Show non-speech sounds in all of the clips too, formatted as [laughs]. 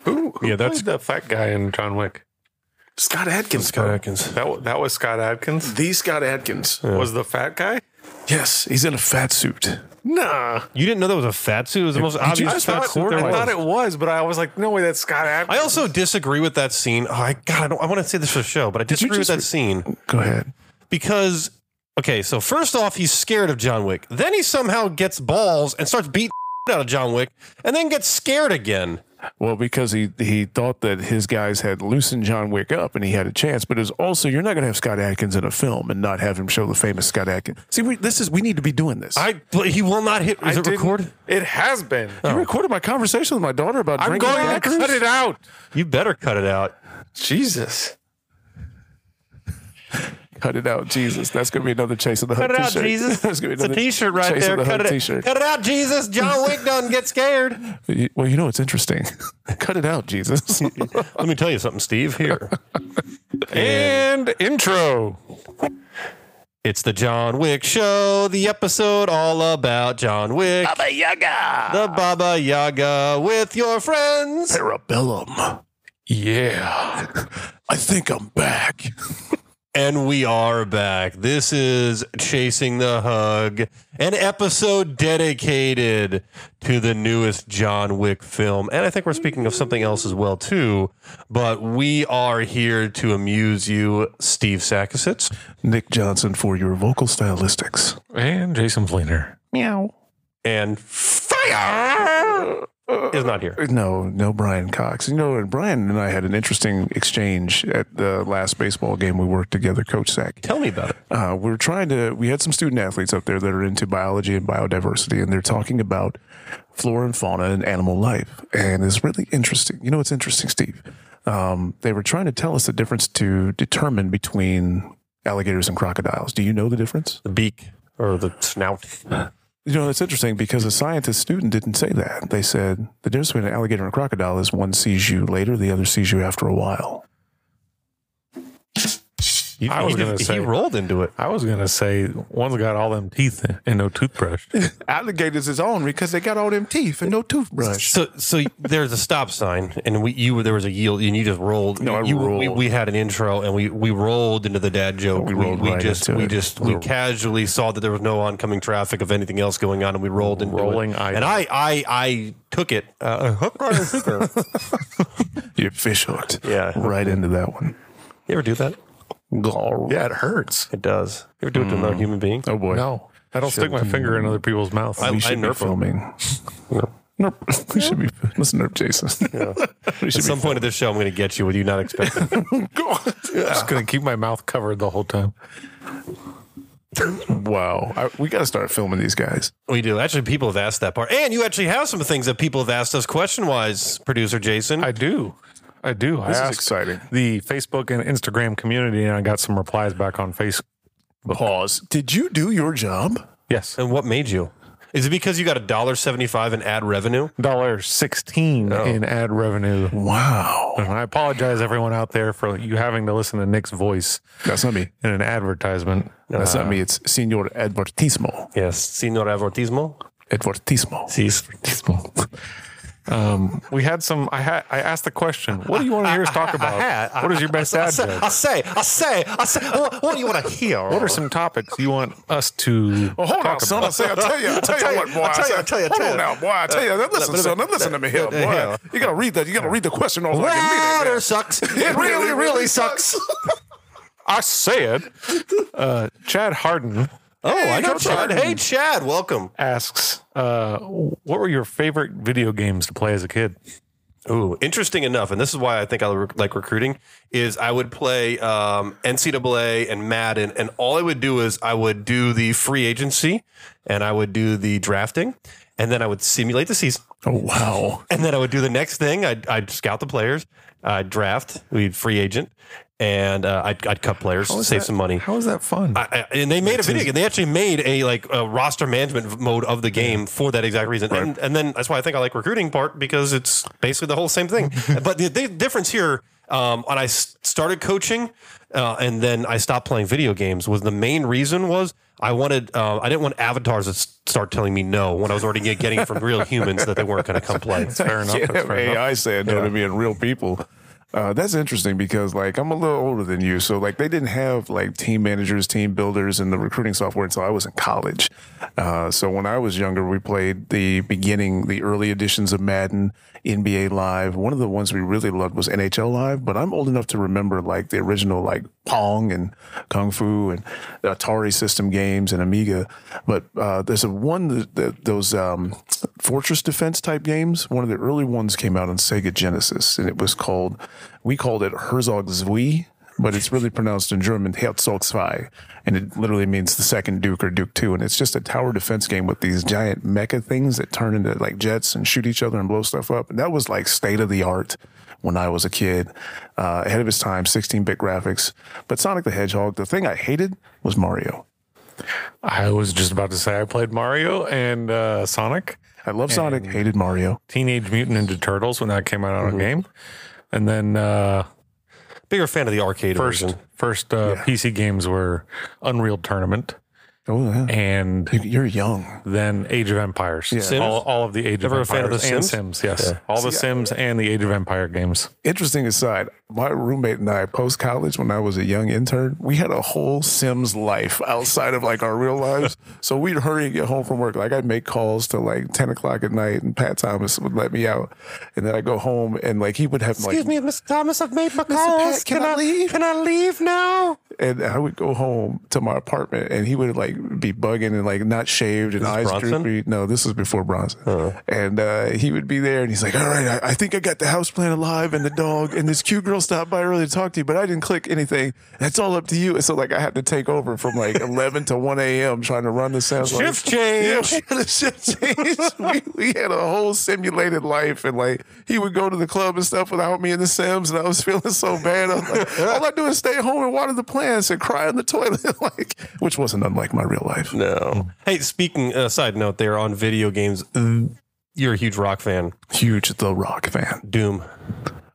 Who, who Yeah, that's- played the fat guy in John Wick. Scott Adkins. Scott bro. Atkins. That that was Scott Adkins. The Scott Adkins. Was the fat guy? Yes, he's in a fat suit. Nah. You didn't know that was a fat suit? It was the most obvious fat I, suit there I was. thought it was, but I was like, no way, that's Scott Adkins. I also disagree with that scene. Oh, I God, I, don't, I want to say this for the show, but I disagree with that scene Go ahead. because okay, so first off, he's scared of John Wick. Then he somehow gets balls and starts beating [laughs] out of John Wick, and then gets scared again. Well, because he he thought that his guys had loosened John Wick up and he had a chance, but it's also you're not going to have Scott Adkins in a film and not have him show the famous Scott Adkins. See, we, this is we need to be doing this. I but he will not hit. I Is it recorded? It has been. you oh. recorded my conversation with my daughter about I'm drinking going to cut it out. You better cut it out. Jesus. Cut it out, Jesus. That's going to be another Chase of the Hood Cut it out, t-shirt. Jesus. [laughs] That's gonna be It's a another T-shirt right Chase there. of the Cut Hood it, t-shirt. cut it out, Jesus. John [laughs] Wick doesn't get scared. Well, you know it's interesting? [laughs] Cut it out, Jesus. Let me tell you something, Steve. Here, And intro. it's the John Wick Show. The episode all about John Wick. Baba Yaga. The Baba Yaga with your friends. Parabellum. Yeah. I think I'm back. And we are back. This is Chasing the Hug, an episode dedicated to the newest John Wick film. And I think we're speaking of something else as well, too. But we are here to amuse you, Steve Sakasitz. Nick Johnson for your vocal stylistics. And Jason Fleener. Meow. And Fire is not here. No, no Brian Cox. You know, and Brian and I had an interesting exchange at the last baseball game we worked together, Coach Sack. Tell me about it. Uh, we are trying to, we had some student athletes up there that are into biology and biodiversity, and they're talking about flora and fauna and animal life. And it's really interesting. You know, what's interesting, Steve? Um, they were trying to tell us the difference to determine between alligators and crocodiles. Do you know the difference? The beak or the snout. [laughs] You know, it's interesting because a scientist student didn't say that. They said the difference between an alligator and a crocodile is one sees you later, the other sees you after a while. You- I was gonna say he say- rolled into it. I was going to say one's got all them teeth and no toothbrush. [laughs] Alligators is on because they got all them teeth and no toothbrush. So, so there's a stop sign, and we you there was a yield, and you just rolled. No, I you, We, rolled. we had an intro, and we we rolled into the dad joke. We rolled we right just into we it. just We we casually saw that there was no oncoming traffic of anything else going on, and we rolled into Rolling it. item. And I I I took it. Uh, hook, line, and sinker. You fish hooked. Yeah. Right into that one. you ever do that? Yeah, it hurts. It does. You ever do it to another mm. human being? Oh boy. No. I don't stick my finger in other people's mouths. I- We should be nerf 'em. filming. Nope. [laughs] We should be listen to Jason. [laughs] we should At some point of this show, I'm going to get you with you not expecting. [laughs] Oh, I'm just going to keep my mouth covered the whole time. Wow. I, we got to start filming these guys. we do. Actually, people have asked that part, and you actually have some things that people have asked us question wise, producer Jason. I do. I do. I This is asked exciting. The Facebook and Instagram community, and I got some replies back on Facebook. Pause. Did you do your job? Yes. and what made you? Is it because you got a dollar seventy five in ad revenue? Dollar sixteen oh. in ad revenue. Wow. And I apologize, everyone out there, for you having to listen to Nick's voice That's not me. in an advertisement. That's not uh, me. It's Senor Advertismo. Yes, Senor Avortismo. Advertismo. [laughs] Um, we had some. I had. I asked the question. What do you want to hear us talk about? What is your best ad joke? I say, I say, I say. What, what do you want to hear? What are some topics you want us to Well, hold on, talk son. I say, I tell you, I [laughs] tell, tell you you, what, boy. I'll tell you, I'll tell you, Hold on now, boy. I tell you, listen, son. let- Listen to me here, boy. You gotta read that. You gotta read the question off like a Water sucks. [laughs] It really, really sucks. I said, uh, Chad Harden Oh, I know Chad. Hey, Chad, welcome. asks, uh, "What were your favorite video games to play as a kid?" Ooh, interesting enough, and this is why I think I rec- like recruiting. Is I would play um, NCAA and Madden, and all I would do is I would do the free agency, and I would do the drafting, and then I would simulate the season, Oh wow. and then I would do the next thing. I'd, I'd scout the players, I'd draft, we'd free agent, and uh, I'd, I'd cut players, How is save that- some money. How is that fun? I, I, and they made a video game. They actually made a like a roster management mode of the game for that exact reason. And, and then that's why I think I like recruiting part because it's basically the whole same thing. [laughs] but the, the difference here, um, I started coaching, uh, and then I stopped playing video games, was the main reason was I wanted uh, I didn't want avatars to start telling me no when I was already getting from real [laughs] humans that they weren't going to come play. fair enough. Yeah, That's fair enough. AI saying no to being real people. Uh, that's interesting because like I'm a little older than you, so like they didn't have like team managers, team builders, and the recruiting software until I was in college. Uh, so when I was younger, we played the beginning, the early editions of Madden, NBA Live. One of the ones we really loved was NHL Live, but I'm old enough to remember like the original like Pong and Kung Fu and the Atari system games and Amiga. But uh, there's a one that, those um, Fortress Defense type games. One of the early ones came out on Sega Genesis, and it was called. We called it Herzog Zwei, but it's really pronounced in German Herzog Zwei, and it literally means the second Duke or Duke Two. And it's just a tower defense game with these giant mecha things that turn into like jets and shoot each other and blow stuff up. And that was like state of the art when I was a kid, uh, ahead of its time, 16 bit graphics. But Sonic the Hedgehog, the thing I hated was Mario. I was just about to say I played Mario and uh, Sonic, I love Sonic, hated Mario. Teenage Mutant Ninja Turtles when that came out on a game, and then uh, Bigger fan of the arcade first version. first uh, PC games were Unreal Tournament Oh, yeah. and You're young. then Age of Empires. Sims? All, all of the Age Ever a of fan Empires of The and Sims? Sims. Yes, all the Sims and the Age of Empire games. Interesting aside, my roommate and I, post college, when I was a young intern, we had a whole Sims life outside of like our real lives. [laughs] so we'd hurry and get home from work. Like I'd make calls to like 10 o'clock at night, and Pat Thomas would let me out. And then I'd go home, and like he would have like, me, Mr. Thomas. I've made my Pat, can I leave? Can I leave now? and I would go home to my apartment, and he would like be bugging and like not shaved and eyes Bronson? droopy. No, this was before Bronson. And uh, he would be there, and he's like, "All right, I, I think I got the house plan alive and the dog, and this cute girl stopped by early to talk to you, but I didn't click anything. That's all up to you." And so like I had to take over from like [laughs] eleven to one a.m. trying to run the sounds. Shift Yeah, change. had a shift change. [laughs] [laughs] we, we had a whole simulated life, and like he would go to the club and stuff without me in the Sims, and I was feeling so bad. I was like, all I do is stay home and water the plants and cry in the toilet, like which wasn't unlike my real life. No. Hey, speaking, uh, side note there on video games, you're a huge rock fan. Huge The Rock fan. Doom.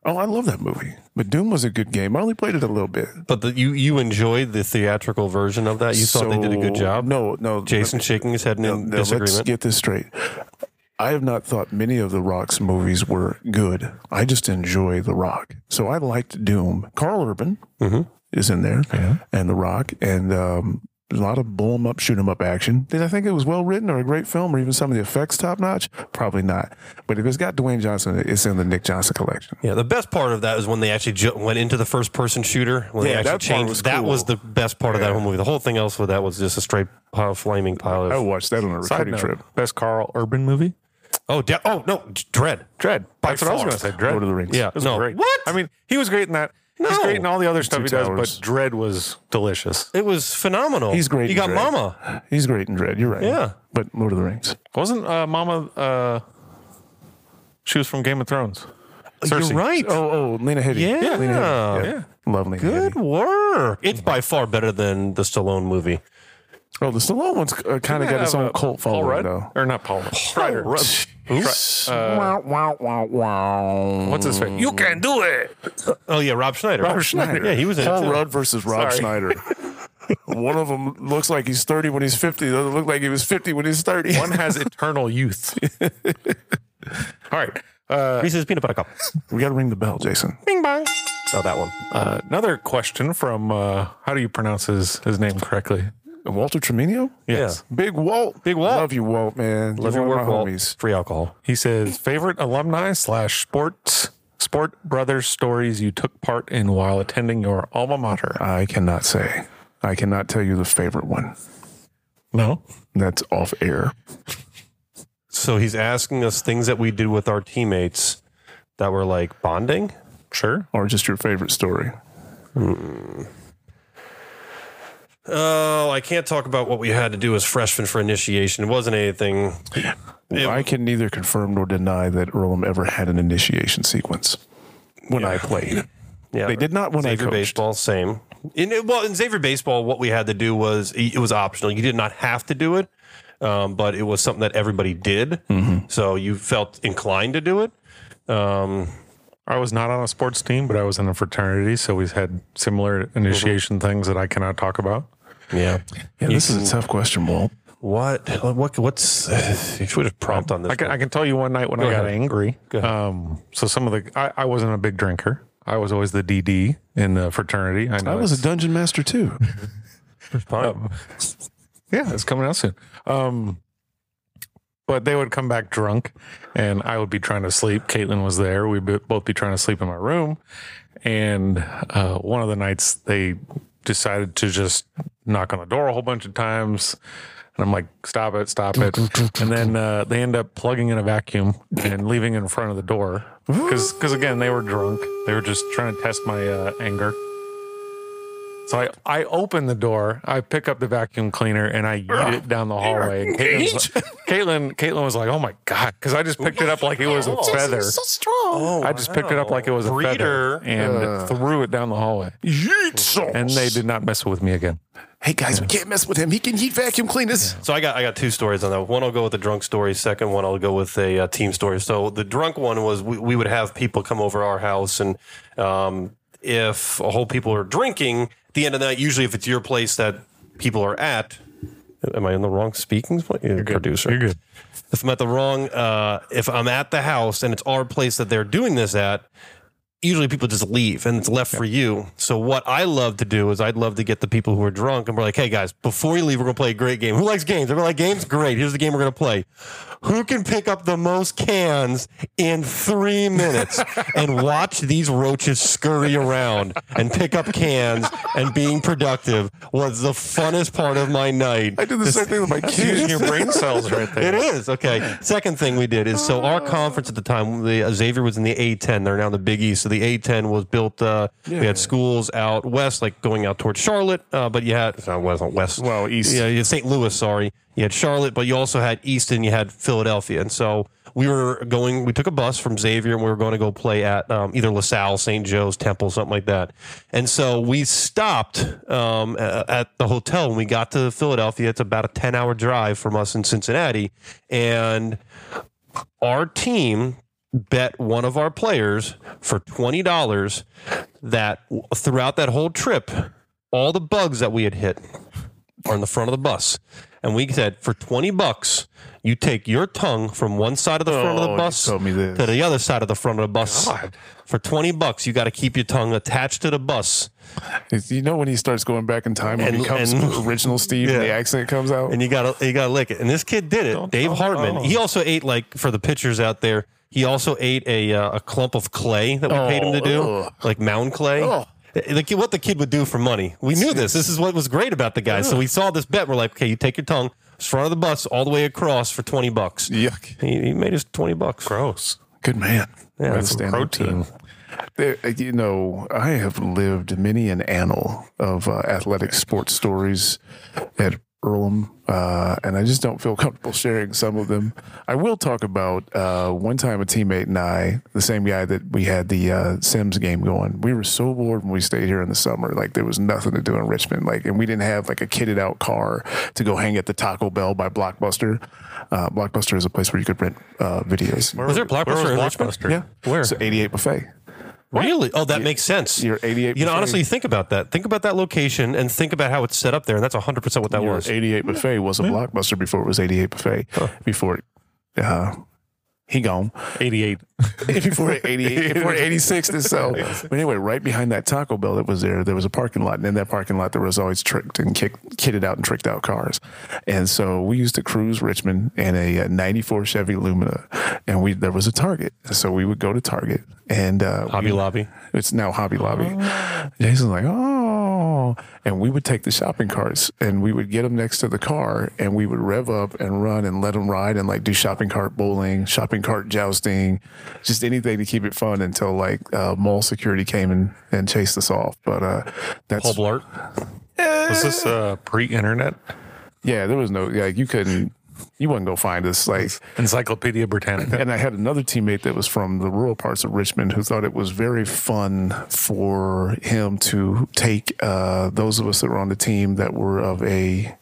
Oh, I love that movie. But Doom was a good game. I only played it a little bit. But the, you you enjoyed the theatrical version of that. You thought they did a good job. No, no. Jason shaking his head in No, no, let's get this straight. I have not thought many of The Rock's movies were good. I just enjoy The Rock. So I liked Doom. Karl Urban Mm-hmm. is in there, and The Rock, and um, a lot of blow 'em up, shoot 'em up action. Did I think it was well written or a great film or even some of the effects top notch? Probably not. But if it's got Dwayne Johnson, it's in the Nick Johnson collection. yeah, the best part of that is when they actually ju- went into the first person shooter. When Yeah, they actually that part changed. was That cool. was the best part of that whole movie. The whole thing else with that was just a straight pile, flaming pile I of. watched that on a Side recruiting trip. best Karl Urban movie. Oh, de- oh no, Dredd. Dredd. By That's what I was going to say. Dredd. Lord of the Rings. Yeah, It was no. great. What? I mean, he was great in that. He's No. great in all the other stuff Two he does, Towers. but Dredd was delicious. It was phenomenal. He's great You in got Dredd. Mama. He's great in Dredd. You're right. Yeah. But Lord of the Rings. Wasn't uh, Mama? Uh, she was from Game of Thrones. Cersei. You're right. Oh, oh, Lena Headey. Yeah. Lena Headey. Yeah. Love Lena Good Headey. work. It's by far better than the Stallone movie. Oh, the Stallone one's uh, kind of got its own cult Paul following, Rudd? though. Or not Paul Rudd. Strider. Rudd. wow, wow, wow, wow. What's his face? You can do it. Oh yeah, Rob Schneider. Rob Schneider. Yeah, he was in it. Paul too. Rudd versus Rob Sorry. Schneider. [laughs] One of them looks like he's 30 when he's 50. The other look like he was 50 when he's 30. One has [laughs] eternal youth. [laughs] All right. Uh, Reese's peanut butter cup. we got to ring the bell, Jason. Bing bang. Oh, that one. uh, another question from uh, how do you pronounce his, his name correctly? Walter Tremino? Yes. Big Walt. Big Walt. Love you, Walt, man. Love You're your work, my Walt. homies. Free alcohol. He says favorite alumni slash sports sport brothers stories you took part in while attending your alma mater. I cannot say. I cannot tell you the favorite one. No. That's off air. So he's asking us things that we did with our teammates that were like bonding. Sure. Or just your favorite story. Hmm. Oh, I can't talk about what we had to do as freshmen for initiation. It wasn't anything. It- I can neither confirm nor deny that Earlham ever had an initiation sequence when I played. Yeah, They did not when I Xavier coached. baseball, same. In well, in Xavier baseball, what we had to do was it was optional. You did not have to do it, um, but it was something that everybody did. Mm-hmm. So you felt inclined to do it. Um, I was not on a sports team, but I was in a fraternity, so we had similar initiation things that I cannot talk about. yeah. Yeah, this is a tough question, Walt. What? What? What's? You should have prompt on this. I can. I can tell you one night when I got ahead. angry. ahead. Um, so some of the I, I wasn't a big drinker. I was always the DD in the fraternity. I know I was a dungeon master too. Fine. [laughs] yeah, it's coming out soon. Um, but they would come back drunk, and I would be trying to sleep. Caitlin was there. We'd both be trying to sleep in my room, and uh, one of the nights they decided to just knock on the door a whole bunch of times. And I'm like, stop it, stop it. And then uh, they end up plugging in a vacuum and leaving in front of the door. Because, again, they were drunk. They were just trying to test my uh, anger. So I, I open the door, I pick up the vacuum cleaner, and I yeet it down the hallway. And Caitlin's like- Caitlin, Caitlin was like, "Oh my god!" Because I just picked it up like it was a feather. So strong. I just picked it up like it was a Breeder. feather and threw it down the hallway. And they did not mess with me again. Hey guys, we can't mess with him. He can heat vacuum cleaners. So I got I got two stories on that. One I'll go with the drunk story. Second one I'll go with a uh, team story. So the drunk one was we, we would have people come over our house, and um, if a whole people are drinking, at the end of the night, usually if it's your place that people are at, am I in the wrong speaking? You're Producer, You're good. if I'm at the wrong, uh, if I'm at the house and it's our place that they're doing this at, usually people just leave and it's left for you. So what I love to do is I'd love to get the people who are drunk and we're like, hey guys, before you leave, we're gonna play a great game. Who likes games? Everyone like games? Great. Here's the game we're gonna play. Who can pick up the most cans in three minutes [laughs] and watch these roaches scurry around and pick up cans and being productive was the funnest part of my night. I did the same thing with my [laughs] kids. your brain cells right there. It is okay. Second thing we did is so our conference at the time, the uh, Xavier was in the A10. They're now in the Big East. So the A10 was built. Uh, We had schools out west, like going out towards Charlotte, uh, but you had not west, not west. Well, east. Yeah, St. Louis. Sorry, you had Charlotte, but you also had Easton. You had Philadelphia, and so we were going. We took a bus from Xavier, and we were going to go play at um, either LaSalle, St. Joe's, Temple, something like that. And so we stopped um, at the hotel when we got to Philadelphia. It's about a ten-hour drive from us in Cincinnati, and our team bet one of our players for $20 that throughout that whole trip, all the bugs that we had hit are in the front of the bus. And we said, for 20 bucks, you take your tongue from one side of the front of Oh, the bus told me this. to the other side of the front of the bus. For 20 bucks, you got to keep your tongue attached to the bus. You know when he starts going back in time and, And- becomes and- original Steve and the accent comes out? and you gotta you gotta lick it. And this kid did it. Dave tell- Hartman. oh. He also ate like for the pictures out there. He also ate a uh, a clump of clay that we paid him to do, Oh, ugh. like mound clay. Oh. Like what the kid would do for money. We knew this. This is what was great about the guy. So we saw this bet. We're like, okay, you take your tongue front of the bus all the way across for twenty bucks. Yuck. He, he made us twenty bucks. Gross. Good man. Yeah, that's some stand up to protein. There, uh, you know, I have lived many an annal of uh, athletic sports stories at Earlham, uh, and I just don't feel comfortable sharing some of them. I will talk about uh, one time a teammate and I, the same guy that we had the uh, Sims game going. We were so bored when we stayed here in the summer. Like there was nothing to do in Richmond. Like, and we didn't have like a kitted out car to go hang at the Taco Bell by Blockbuster. Uh, Blockbuster is a place where you could rent uh, videos. Was there a Where Blockbuster in was Blockbuster? Yeah, Where? So 88 buffet. Really? Oh, that makes sense. You're 88 You know, buffet. honestly, think about that. Think about that location and think about how it's set up there, and that's 100% what that Your was. 88 buffet was a blockbuster before it was 88 buffet. Before it, uh, he gone. 88. Before 88, before 86 or so. [laughs] But anyway, right behind that Taco Bell that was there, there was a parking lot. And in that parking lot, there was always tricked and kick, kitted out and tricked out cars. And so we used to cruise Richmond in a, uh 94 Chevy Lumina. And we there was a Target. So we would go to Target and uh, Hobby we- Lobby. It's now Hobby Lobby. Jason's like, oh. And we would take the shopping carts and we would get them next to the car and we would rev up and run and let them ride and like do shopping cart bowling, shopping cart jousting, just anything to keep it fun until like uh, mall security came and, and chased us off. But uh, that's, Paul Blart. Was this uh, pre-internet? yeah, there was no, like, you couldn't. you wouldn't go find us. Like, Encyclopedia Britannica. and I had another teammate that was from the rural parts of Richmond who thought it was very fun for him to take uh, those of us that were on the team that were of a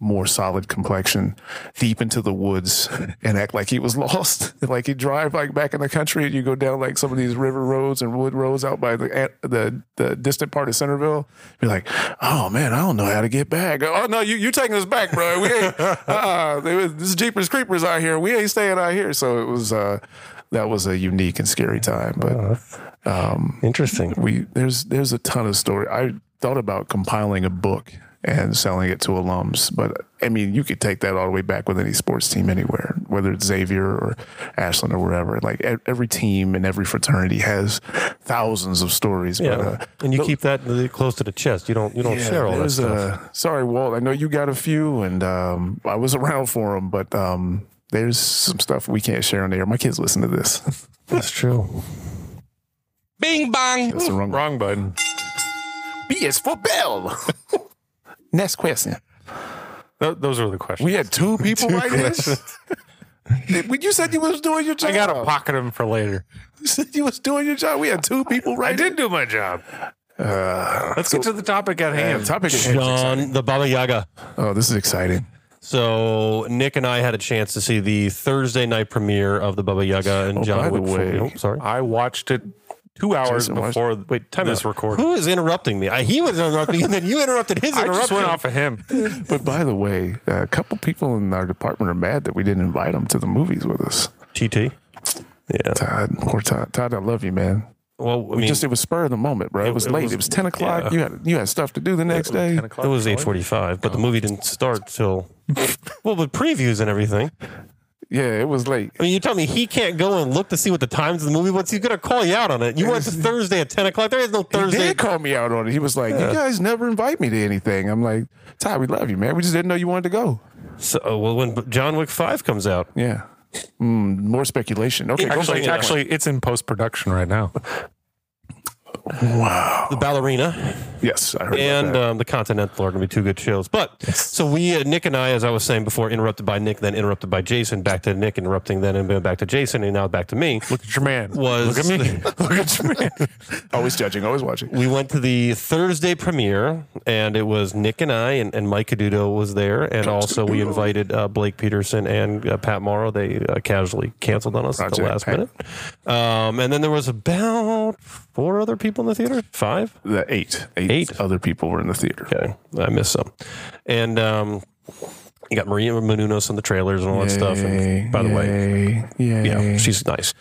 more solid complexion deep into the woods [laughs] and act like he was lost. [laughs] like he'd drive like back in the country and you go down like some of these river roads and wood roads out by the the, the distant part of Centerville. Be like, oh man, I don't know how to get back. Oh no, you you taking us back, bro. We ain't [laughs] uh, this is Jeepers Creepers out here. We ain't staying out here. So it was uh that was a unique and scary time. But Interesting. we there's there's a ton of story. I thought about compiling a book and selling it to alums, but I mean, you could take that all the way back with any sports team anywhere, whether it's Xavier or Ashland or wherever. Like e- every team and every fraternity has thousands of stories. Yeah, But, uh, and you keep that close to the chest. You don't you don't yeah, share all that stuff. uh, sorry, Walt. I know you got a few, and um, I was around for them, but um, there's some stuff we can't share on there. My kids listen to this. [laughs] That's true. Bing bong. That's the wrong. Wrong button. B is for Bell. [laughs] Next question. Th- those are the questions. We had two [laughs] people like this. when [laughs] you said you was doing your job, I gotta pocket them for later. You said you was doing your job. We had two people right. I did do my job. Uh, Let's get to the topic at hand. the topic is exciting. John the Baba Yaga. Oh, this is exciting. So Nick and I had a chance to see the Thursday night premiere of the Baba Yaga and Oh, John by the Wick. way- Nope, sorry. I watched it two hours Jason watched- before Wait, time this out. recording. Who is interrupting me? I, he was interrupting, and then you interrupted his [laughs] I interruption. just went off of him. [laughs] But by the way, a couple people in our department are mad that we didn't invite them to the movies with us. TT. Yeah. Todd, poor Todd. Todd, I love you, man. Well, I We mean, just it was spur of the moment, bro. It, was it late. was- it was ten o'clock. yeah. You had you had stuff to do the next day. it was eight forty-five, but the oh. movie didn't start till [laughs] well, with previews and everything. Yeah, it was late. I mean, you tell me he can't go and look to see what the times of the movie. What's He's going to call you out on it? You went to Thursday at ten o'clock. There is no Thursday. He Thursday. did call me out on it. He was like, "You guys never invite me to anything." I'm like, "Ty, we love you, man. We just didn't know you wanted to go." So, uh, well, when John Wick Five comes out, Yeah. Mm, more speculation. Okay, Actually, actually, it's in post production right now. Wow. the ballerina Yes, I heard and um, the Continental are going to be two good shows. But so we, uh, Nick and I, as I was saying before, interrupted by Nick, then interrupted by Jason, back to Nick, interrupting, then and then back to Jason, and now back to me. Look at your man. Was- Look at me. [laughs] [laughs] Look at your man. always judging, always watching. We went to the Thursday premiere, and it was Nick and I, and, and Mike Caduto was there, and also we invited uh, Blake Peterson and uh, Pat Morrow. They uh, casually canceled on us at the last Pat. minute. Um, and then there was about four other people in the theater, five. The eight, eight, Eight. other people were in the theater. Okay, I missed some. And um, you got Maria Menounos in the trailers and all that stuff. And by the way, yeah, yeah, she's nice.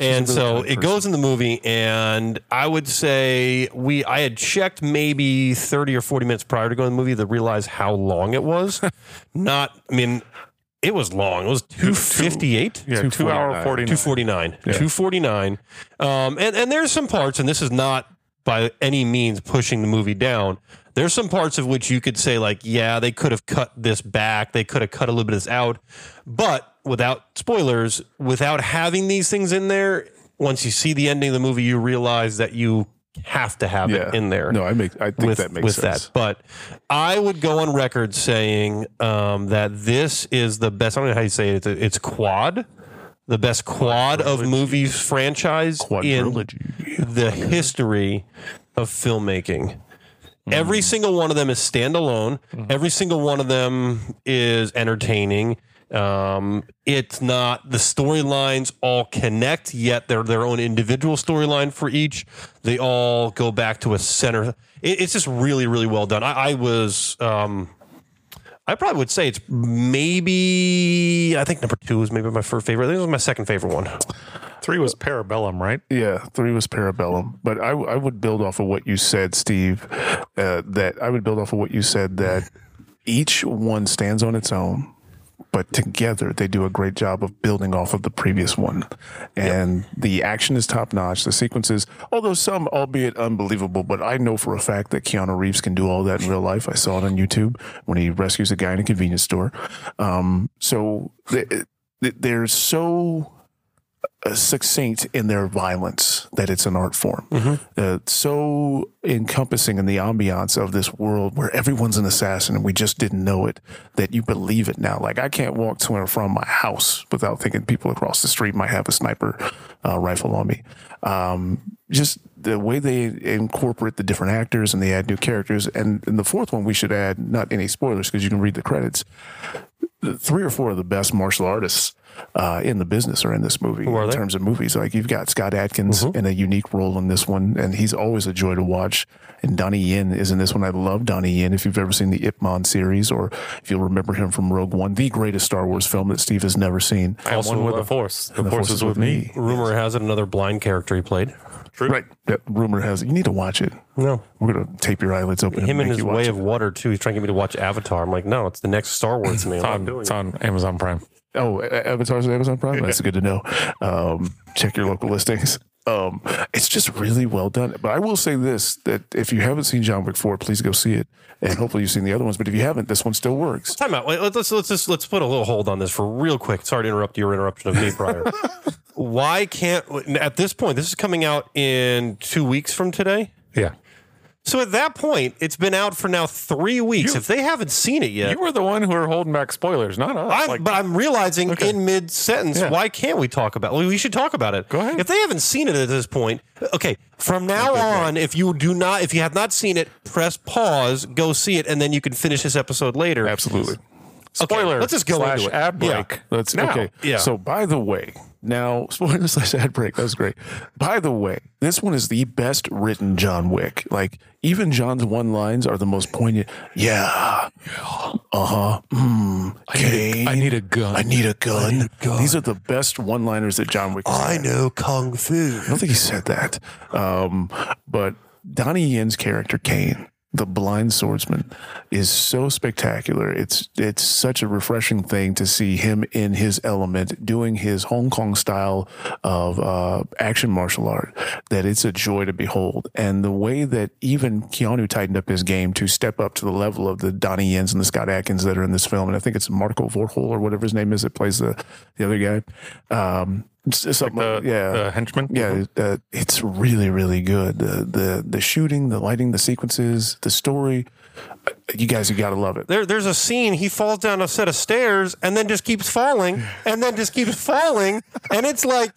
And so it goes in the movie, and I would say we I had checked maybe thirty or forty minutes prior to going to the movie to realize how long it was. [laughs] Not, I mean, it was long. It was two fifty eight. Yeah, two hour 49. 249 249 um, and, and there's some parts and this is not by any means pushing the movie down there's some parts of which you could say like yeah they could have cut this back they could have cut a little bit of this out but without spoilers without having these things in there once you see the ending of the movie you realize that you have to have yeah. it in there No, I make. I think with, that makes with sense. that. But I would go on record saying um, that this is the best. I don't know how you say it. It's, a, it's quad, the best quad of movies franchise in the history of filmmaking. Every single one of them is standalone. Every single one of them is entertaining. Um, it's not the storylines all connect yet they're their own individual storyline for each. They all go back to a center. It, it's just really, really well done. I, I was, um, I probably would say it's maybe. I think number two is maybe my first favorite. I think it was my second favorite one. Three was Parabellum, right? Yeah, three was Parabellum. But I, I would build off of what you said, Steve. Uh, that I would build off of what you said that each one stands on its own, but together they do a great job of building off of the previous one. And the action is top notch. The sequences, although some, albeit unbelievable, but I know for a fact that Keanu Reeves can do all that in real life. I saw it on YouTube when he rescues a guy in a convenience store. Um, so they, they- they're so succinct in their violence that it's an art form. Mm-hmm. Uh, so encompassing in the ambiance of this world where everyone's an assassin and we just didn't know it that you believe it now. Like I can't walk to and from my house without thinking people across the street might have a sniper uh, rifle on me. Um, just the way they incorporate the different actors and they add new characters. And, and the fourth one, we should add not any spoilers because you can read the credits. Three or four of the best martial artists uh, in the business or in this movie are in they? terms of movies. Like you've got Scott Adkins in a unique role in this one, and he's always a joy to watch. And Donnie Yen is in this one. I love Donnie Yen. If you've ever seen the Ip Man series, or if you'll remember him from Rogue One, the greatest Star Wars film that Steve has never seen. I am Also, one with uh, the force. The, The force, is with me. Rumor has it another blind character he played. True. Right. That rumor has it. You need to watch it. No. We're gonna tape your eyelids open. Him and and make his you watch way it. of water too. He's trying to get me to watch Avatar. I'm like, no, it's the next Star Wars to me. I'm It's on, doing it's it. on Amazon Prime. Oh, Avatar's on Amazon Prime. That's good to know. Um, check your local listings. Um, it's just really well done. But I will say this: that if you haven't seen John Wick Four, please go see it, and hopefully you've seen the other ones. But if you haven't, this one still works. Time out. Wait, let's let's let's just let's put a little hold on this for real quick. Sorry to interrupt your interruption of me prior. [laughs] Why can't at this point? This is coming out in two weeks from today. Yeah. So at that point, it's been out for now three weeks. if they haven't seen it yet, You were the one who were holding back spoilers, not us. I'm, Like, but I'm realizing in mid sentence, Yeah. why can't we talk about? Well, we should talk about it. Go ahead. If they haven't seen it at this point, okay. From now on, if you do not, if you have not seen it, press pause, go see it, and then you can finish this episode later. Absolutely. spoiler. let's just go slash into it. ad Yeah. break. That's Now. okay. Yeah. So, by the way, now [laughs] spoiler slash ad break. That was great. By the way, this one is the best written John Wick. Like even John's one lines are the most poignant. Yeah. Uh huh. Mm, Caine. I need a gun. I need a gun. These are the best one liners that John Wick. I had. know kung fu. I don't think he said that. Um, but Donnie Yen's character, Caine, the blind swordsman, is so spectacular. It's it's such a refreshing thing to see him in his element, doing his Hong Kong style of uh, action martial art. That it's a joy to behold, and the way that even Keanu tightened up his game to step up to the level of the Donnie Yens and the Scott Adkins that are in this film, and I think it's Marco Vorhol or whatever his name is that plays the the other guy. Um, something, the, yeah, the henchman. yeah, uh, it's really, really good. The the the shooting, the lighting, the sequences, the story. uh, You guys, you gotta love it. There, there's a scene. He falls down a set of stairs and then just keeps falling and then just keeps falling, and it's like.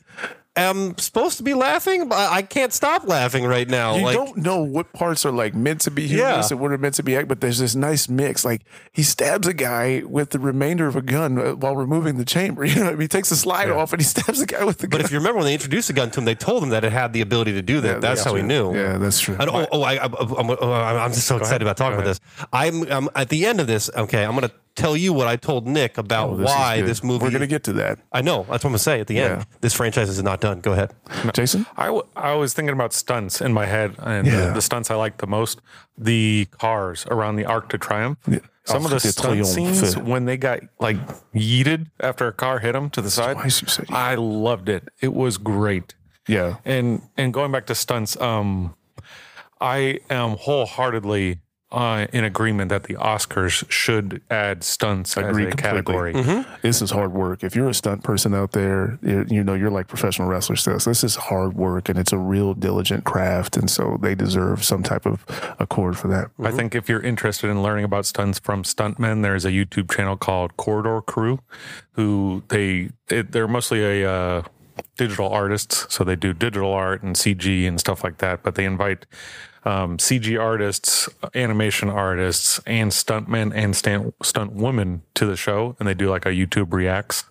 I'm supposed to be laughing, but I can't stop laughing right now. You like, don't know what parts are like meant to be humorous Yeah. and what are meant to be but there's this nice mix. Like he stabs a guy with the remainder of a gun uh, while removing the chamber. [laughs] You know, what I mean? he takes the slide off and he stabs the guy with the gun. But gun. if you remember when they introduced the gun to him, they told him that it had the ability to do that. Yeah, That's how he knew. Yeah, that's true. And, oh, oh, I, I'm, oh, I'm just so excited about talking about this. I'm, I'm at the end of this. Okay, I'm going to tell you what I told Nick about Oh, this why this movie. We're gonna get to that, I know. That's what I'm going to say at the end. Yeah. This franchise is not done. Go ahead. Jason. I, w- I was thinking about stunts in my head, and Yeah. the, the stunts I liked the most, the cars around the Arc de Triomphe. Some of the Arc de stunt scenes when they got like yeeted after a car hit them to the side, twice you said yeet. I loved it. It was great. Yeah, And and going back to stunts, um, I am wholeheartedly uh, in agreement that the Oscars should add stunts as a completely. category. this is hard work. If you're a stunt person out there, you know you're like professional wrestlers. This is hard work, and it's a real diligent craft, and so they deserve some type of accord for that. I think if you're interested in learning about stunts from stuntmen, there's a YouTube channel called Corridor Crew, who they it, they're mostly a uh, digital artists, so they do digital art and CG and stuff like that. But they invite um, CG artists, animation artists, and stuntmen and stunt stunt women to the show, and they do like a YouTube reacts.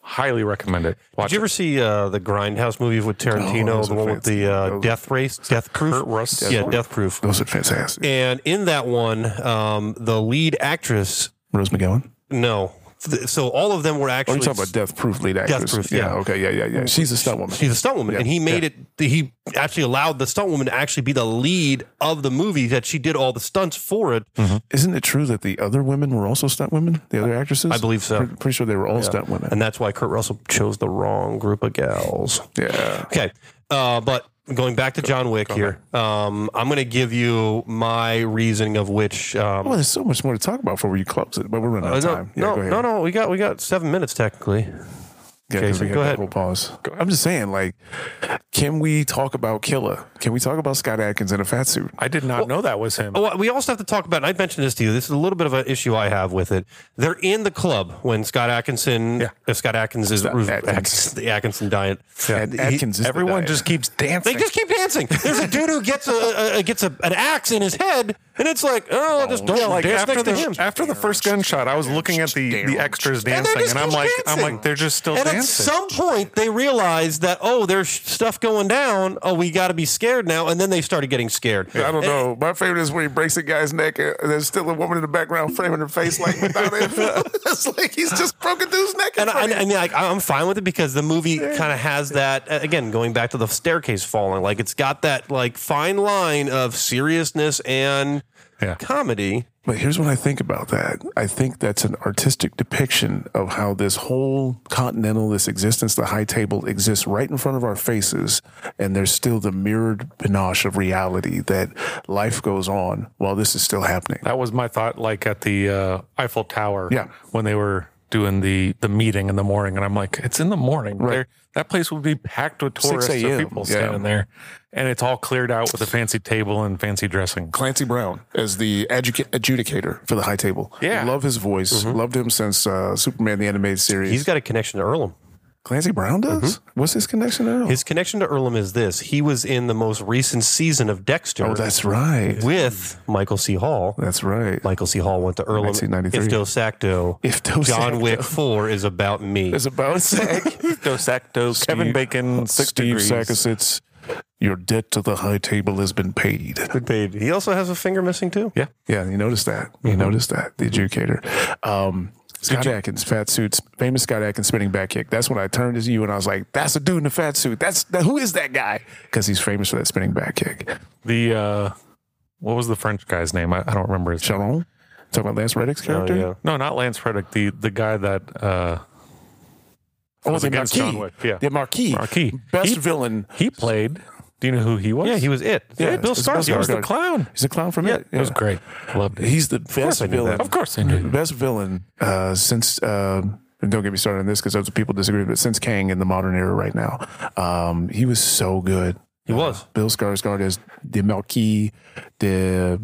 Highly recommend it. Watch Did you ever see uh, the Grindhouse movie with Tarantino, those the one with the uh, fancy. Death Race, Death Proof? Kurt Russell. Yeah, Death Proof. Those are fantastic. And in that one, um, the lead actress, Rose McGowan. no. Th- So all of them were Oh, actually. you're talking about Death Proof lead actress. Proof, yeah. Okay. Yeah. Yeah. Yeah. She's a stunt woman. She's a stunt woman, and he made it. He actually allowed the stunt woman to actually be the lead of the movie. That she did all the stunts for it. Isn't it true that the other women were also stunt women? The other actresses? I believe so. Pre- pretty sure they were all stunt women. and that's why Kurt Russell chose the wrong group of gals. yeah. Okay, uh, but going back to John Wick here, um, I'm going to give you my reasoning of which. Um, Well, there's so much more to talk about before you close it, but we're running out of no, time. Yeah, no, go ahead. no, no, we got we got seven minutes technically. Yeah, we had go ahead. pause. I'm just saying, like, can we talk about Killer? Can we talk about Scott Adkins in a fat suit? I did not know that was him. Oh, we also have to talk about, and I mentioned this to you. This is a little bit of an issue I have with it. They're in the club when Scott Atkinson, Yeah. if Scott Atkins is Atkins. Atkins, the Atkinson diet. And He- Atkins is Everyone diet. just keeps dancing. They just keep dancing. There's a dude who gets a, a, a gets a, an axe in his head, and it's like, oh, I'll just don't yeah, like dance after next to the him. after the first gunshot, I was looking at the the extras dancing, just and I'm keep like, I'm like, they're just still and at some point, they realize that oh, there's stuff going down. Oh, we got to be scared now. And then they started getting scared. I don't know. My favorite is when he breaks a guy's neck and there's still a woman in the background framing her face like without it. [laughs] it's like he's just broken dude's neck. And I, I mean, like, I'm fine with it because the movie kind of has that. Again, going back to the staircase falling, like it's got that like fine line of seriousness and Yeah. comedy. But here's what I think about that. I think that's an artistic depiction of how this whole continental, this existence, the high table exists right in front of our faces. And there's still the mirrored panache of reality that life goes on while this is still happening. That was my thought, like at the uh, Eiffel Tower, Yeah. when they were doing the the meeting in the morning, and I'm like, it's in the morning. There, that place would be packed with tourists or people yeah. standing there, and it's all cleared out with a fancy table and fancy dressing. Clancy Brown as the adjuca- adjudicator for the high table. Yeah. Love his voice. Loved him since uh, Superman, the animated series. He's got a connection to Earlham. Clancy Brown does? What's his connection to Earl? His connection to Earlham is this: he was in the most recent season of Dexter oh, that's right. with Michael C. Hall. That's right. Michael C. Hall went to Earlham. 1993. If Dos Sacto. If Dos John Wick 4 is about me. It's about Sack. [laughs] Dos Actos, Kevin Bacon, six Steve degrees. Sackasitz. Your debt to the high table has been paid. Good paid. He also has a finger missing too. Yeah, Yeah, you noticed that. You Mm-hmm. noticed that. The adjudicator. Um, Scott Adkins, fat suits, famous Scott Adkins spinning back kick. That's when I turned to you and I was like, "That's a dude in a fat suit. That's that, who is that guy?" Because he's famous for that spinning back kick. the uh, what was the French guy's name? I, I don't remember his name. Talking about Lance Reddick's Oh, character. yeah. No, not Lance Reddick. The the guy that uh, Oh, was the against Marquis. John Wick, yeah. the Marquis. Marquis. best He- villain. he played. Do you know who he was? Yeah, he was it. Yeah, Bill it's Bill Skarsgård. He was the clown. He's a clown from Yeah, it. it was great. Loved it. He's the best I knew villain. that. Of course, I knew. [laughs] best villain uh, since. Uh, don't get me started on this because other people disagree, but since Kang in the modern era right now, um, he was so good. He was. Bill Skarsgård as the Marquis, the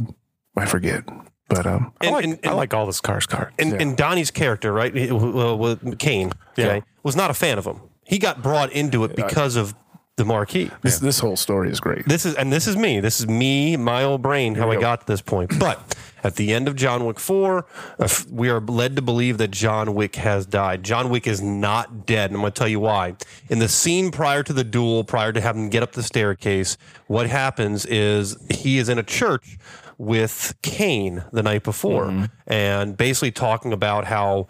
I forget, but um, I like, and- I like all the Skarsgårds. And, and Donnie's character, right, he- well, with Caine, okay, Yeah. was not a fan of him. He got brought into it because of the Marquis. this this whole story is great. This is and this is me. This is me, my old brain, how I got to this point. But at the end of John Wick Four, uh, we are led to believe that John Wick has died. John Wick is not dead, and I'm going to tell you why. In the scene prior to the duel, prior to having get up the staircase, what happens is he is in a church with Caine the night before, and basically talking about how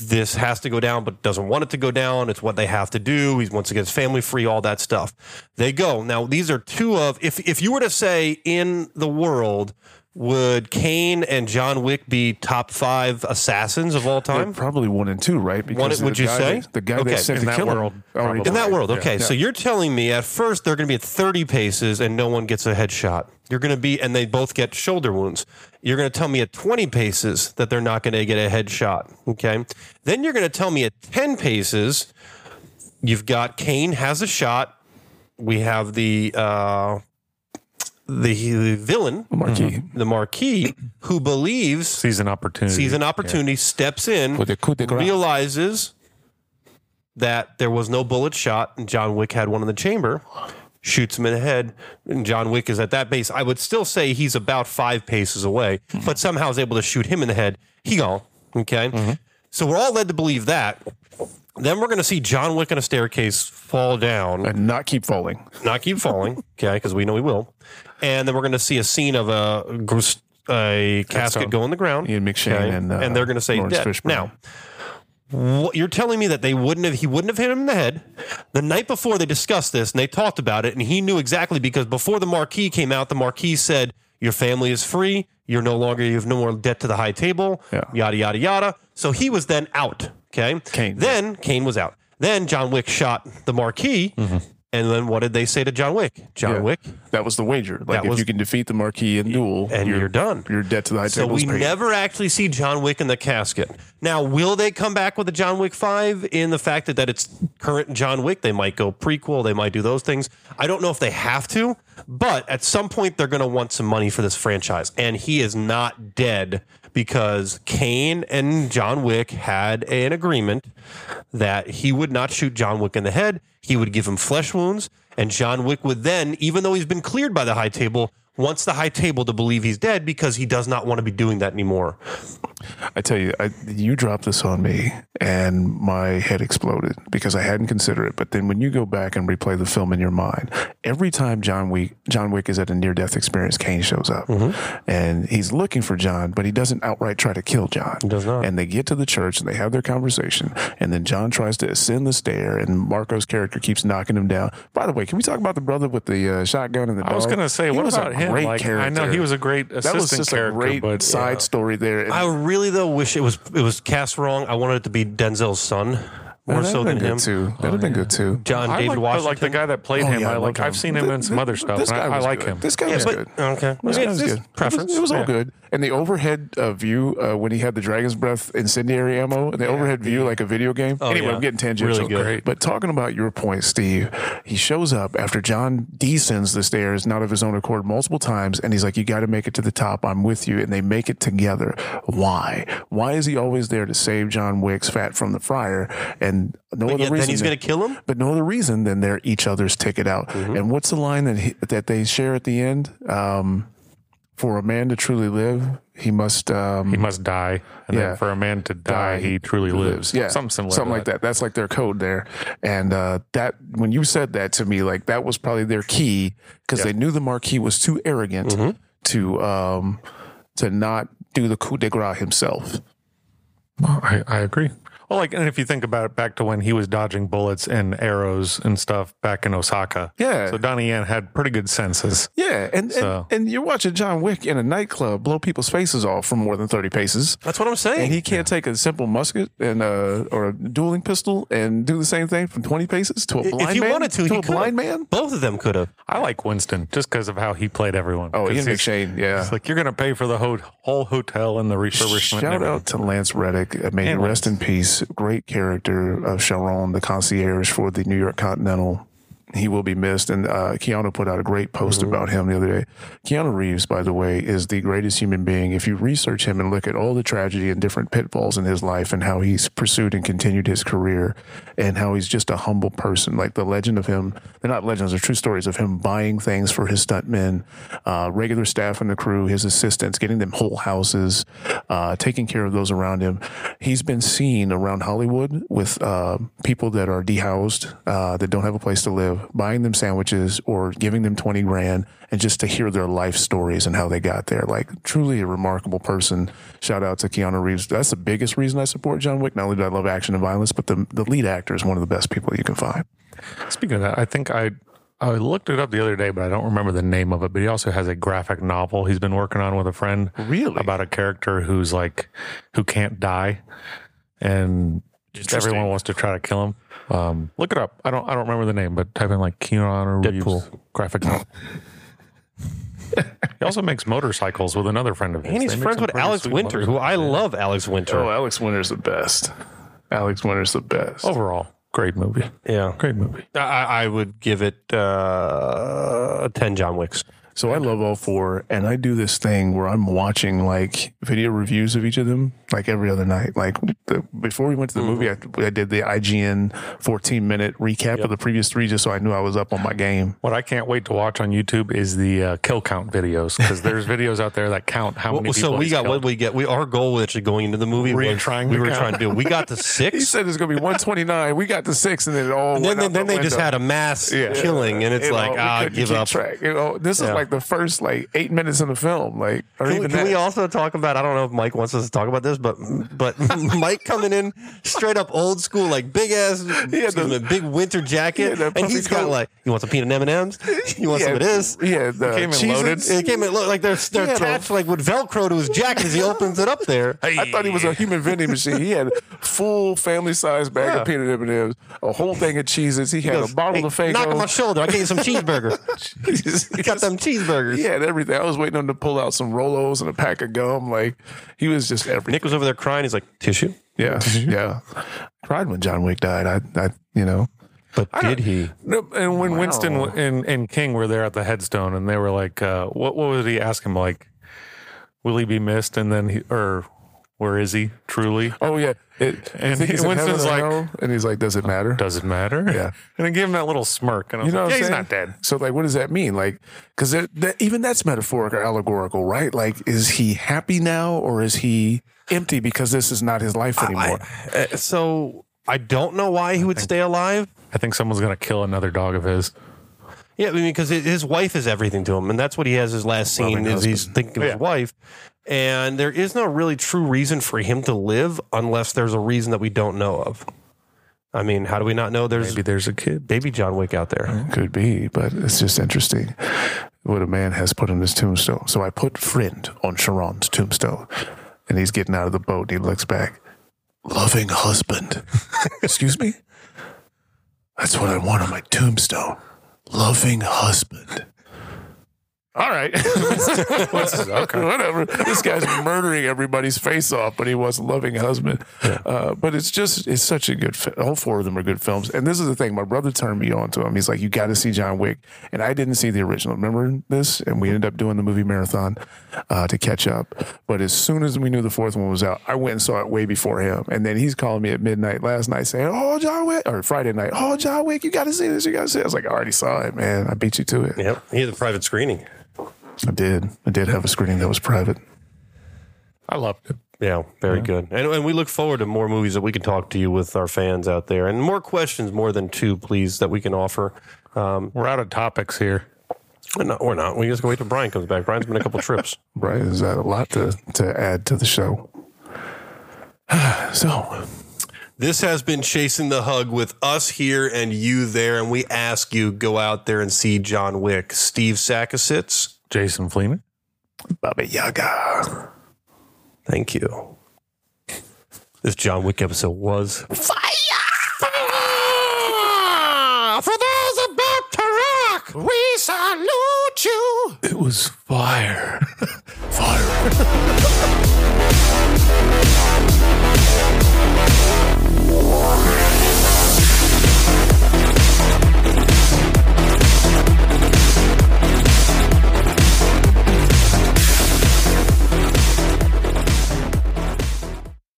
this has to go down, but doesn't want it to go down. It's what they have to do. He wants to get his family free, all that stuff. They go. Now, these are two of, if, if you were to say in the world, would Caine and John Wick be top five assassins of all They're time? probably one and two, right? Because would the you guy say? that- the guy Okay, that sent in to that kill world, probably. In that world, okay. So you're telling me at first they're going to be at 30 paces and no one gets a headshot. You're going to be, and they both get shoulder wounds. You're going to tell me at 20 paces that they're not going to get a headshot. Okay. Then you're going to tell me at 10 paces, you've got Caine has a shot. We have the, uh, the, the villain, Marquis. the Marquis, mm-hmm. who believes sees an opportunity. sees an opportunity, steps in, With the coup de grace. realizes that there was no bullet shot, and John Wick had one in the chamber, shoots him in the head, and John Wick is at that base. I would still say he's about five paces away, mm-hmm. but somehow is able to shoot him in the head. He gone. Okay. Mm-hmm. So we're all led to believe that. Then we're going to see John Wick on a staircase fall down and not keep falling. not keep falling, [laughs] okay, because we know he will. And then we're going to see a scene of a a casket so. go in the ground. Ian McShane and, uh, and they're going to say Laurence dead. Fishburne. Now, what, you're telling me that they wouldn't have he wouldn't have hit him in the head the night before they discussed this and they talked about it and he knew exactly because before the Marquis came out the Marquis said your family is free you're no longer you have no more debt to the high table Yeah. yada yada yada so he was then out okay Caine, then Caine was out then John Wick shot the Marquis Mm-hmm. And then what did they say to John Wick? John Yeah. Wick, That was the wager. Like That if was- you can defeat the Marquis in duel, and you're done. Your debt to the high So we paid. never actually see John Wick in the casket. Now, will they come back with a John Wick 5 in the fact that, that it's current John Wick? They might go prequel, they might do those things. I don't know if they have to, but at some point they're going to want some money for this franchise. And he is not dead because Caine and John Wick had an agreement that he would not shoot John Wick in the head. He would give him flesh wounds. And John Wick would then, even though he's been cleared by the high table, wants the high table to believe he's dead because he does not want to be doing that anymore. I tell you, I, you dropped this on me, and my head exploded because I hadn't considered it. But then when you go back and replay the film in your mind, every time John Wick John Wick is at a near death experience, Caine shows up, and he's looking for John, but he doesn't outright try to kill John. He does not. And they get to the church and they have their conversation, and then John tries to ascend the stair, and Marco's character keeps knocking him down. By the way, can we talk about the brother with the uh, shotgun and the? Dog? I was going to say, He what was a about him? great Like, I know he was a great That assistant was just character, a great but side story there. And- I really though wish it was it was cast wrong. I wanted it to be Denzel's son more so than been him. good too. That'd have been good too. John I David like, but Washington. like the guy that played Oh, him. yeah, I I like. like I've him. seen him in some Th- other stuff. this and guy I, I was like good. him. This guy yeah, was but good. okay, This It's- guy was good. preference. It was, it was all Yeah. good. And the overhead uh, view uh, when he had the dragon's breath incendiary ammo, and the overhead view like a video game. anyway, Oh, yeah. I'm getting tangential. Really good. Great. But talking about your point, Steve, he shows up after John descends the stairs, not of his own accord, multiple times, and he's like, "You got to make it to the top. I'm with you." And they make it together. Why? Why is he always there to save John Wick's fat from the fryer? And no But other yet reason. then he's going to kill him. but no other reason than they're each other's ticket out. Mm-hmm. And what's the line that he, that they share at the end? Um, for a man to truly live, he must um, He must die, and Yeah. then for a man to die, die, he truly lives. Yeah, something similar. something to like that. That's like their code there. And uh, that when you said that to me, like that was probably their key because they knew the Marquis was too arrogant Mm-hmm. to um, to not do the coup de grace himself. I, I agree. Well, like, and if you think about it, back to when he was dodging bullets and arrows and stuff back in Osaka. Yeah. So Donnie Yen had pretty good senses. Yeah, and, So- and and you're watching John Wick in a nightclub blow people's faces off from more than thirty paces. That's what I'm saying. And he can't take a simple musket and uh, or a dueling pistol and do the same thing from twenty paces to a blind man. if he man. wanted to, to he a could. blind man. Both of them could have. I like Winston just because of how he played everyone. Oh, Ian he's- McShane, yeah. It's like you're going to pay for the ho- whole hotel and the refurbishment. and Shout out to Lance Reddick. May he And rest in peace. Great character of Charon, the concierge for the New York Continental. He will be missed. And uh, Keanu put out a great post Mm-hmm. about him the other day. Keanu Reeves, by the way, is the greatest human being. If you research him and look at all the tragedy and different pitfalls in his life and how he's pursued and continued his career and how he's just a humble person, like the legend of him, they're not legends, they're true stories of him buying things for his stuntmen, uh, regular staff in the crew, his assistants, getting them whole houses, uh, taking care of those around him. He's been seen around Hollywood with uh, people that are dehoused, uh, that don't have a place to live, buying them sandwiches or giving them 20 grand and just to hear their life stories and how they got there. Like truly a remarkable person. Shout out to Keanu Reeves. That's the biggest reason I support John Wick. Not only do I love action and violence, but the, the lead actor is one of the best people you can find. Speaking of that, I think I I looked it up the other day, but I don't remember the name of it. But he also has a graphic novel he's been working on with a friend. Really? About a character who's like who can't die, and just everyone wants to try to kill him. Um, look it up. I don't I don't remember the name, but type in like Keanu Reeves Deadpool. graphic novel. [laughs] he also makes motorcycles with another friend of his. And he's They friends with Alex sweet Winter, who I love Alex Winter. Oh, Alex Winter's the best. Alex Winter's the best. Overall, great movie. yeah. Great movie. I, I would give it uh, 10 John Wicks. So I love all four, and I do this thing where I'm watching like video reviews of each of them, like every other night. Like the, before we went to the movie, I, I did the IGN 14 minute recap of the previous three, just so I knew I was up on my game. What I can't wait to watch on YouTube is the uh, kill count videos because there's [laughs] videos out there that count how many Well, people. so we got killed. what we get. We our goal actually going into the movie We Were you was trying we were count? trying to do. We got to [laughs] He six. said it's going to be 129. We got to six, and then it all. And then, went then, out then the they just had a mass Yeah. killing, and it's You know, like we ah, couldn't give up. Track. You know, this is like like the first like eight minutes in the film, like or Can, we, even can that. we also talk about? I don't know if Mike wants us to talk about this, but but [laughs] Mike coming in straight up old school, like big ass, [laughs] excuse the- me, big winter jacket, Yeah, and puffy he's got like, you want some peanut M and M's? You want some of this? Yeah, the Came in Cheez-Its. loaded. It came in look like they're they're Yeah, the- attached like with Velcro to his jacket as he opens it up there. [laughs] I thought he was a human vending machine. He had a full family size bag Yeah. of peanut M&Ms, a whole thing of cheeses. He had goes, a bottle "Hey, of Faygo. Knock on my shoulder. I get you some cheeseburger. he He got them cheeseburgers. He had everything. I was waiting on him to pull out some Rolos and a pack of gum. Like he was just everything. Nick was over there crying. He's like, tissue. Yeah, [laughs] yeah. Cried when John Wick died. I, I, you know, But did he? No, And when Winston and, and King were there at the headstone, and they were like, uh, "What? What would he ask him? Like, will he be missed?" And then he, or where is he truly? oh yeah. It, And I he's Winston's like- hell, and he's like, "Does it matter?" Does it matter? Yeah. And then give him that little smirk, and I was You know like, "Yeah, he's not dead." So like, what does that mean? Like, because that, even that's metaphoric or allegorical, right? Like, is he happy now or is he empty because this is not his life anymore? Uh, so I don't know why he would stay alive. I think someone's gonna kill another dog of his. Yeah, I mean, because his wife is everything to him, and that's what he has his last scene Loving is he's thinking of Yeah. his wife, and there is no really true reason for him to live unless there's a reason that we don't know of. I mean, how do we not know there's Maybe there's a kid. baby John Wick out there? Could be, but it's just interesting what a man has put on his tombstone. So I put friend on Charon's tombstone, and he's getting out of the boat. And he looks back, loving husband. [laughs] Excuse me. That's what I want on my tombstone. Loving husband. All right. [laughs] okay. [laughs] Whatever. This guy's murdering everybody's face off, but he was a loving husband. Uh, but it's just, it's such a good, fi- all four of them are good films. And this is the thing, my brother turned me on to him. He's like, you got to see John Wick. And I didn't see the original. Remember this? And we ended up doing the movie marathon uh, to catch up. But as soon as we knew the fourth one was out, I went and saw it way before him. And then he's calling me at midnight last night saying, oh, John Wick, or Friday night, oh, John Wick, you got to see this. You got to see it. I was like, I already saw it, man. I beat you to it. Yep, he had a private screening. I did. I did have a screening that was private. I loved it. Yeah, very good. And, and we look forward to more movies that we can talk to you with our fans out there, and more questions, more than two, please, that we can offer. Um, We're out of topics here. we're not. We're not. We just go wait till Brian comes back. Brian's been a couple trips. Right? Is that a lot to, to add to the show? [sighs] so, This has been Chasing the Hug with us here and you there, and we ask you go out there and see John Wick. Steve Sakasitz, Jason Fleeman. Baba Yaga. Thank you. This John Wick episode was fire! For those about to rock, we salute you! It was fire. [laughs] fire. [laughs]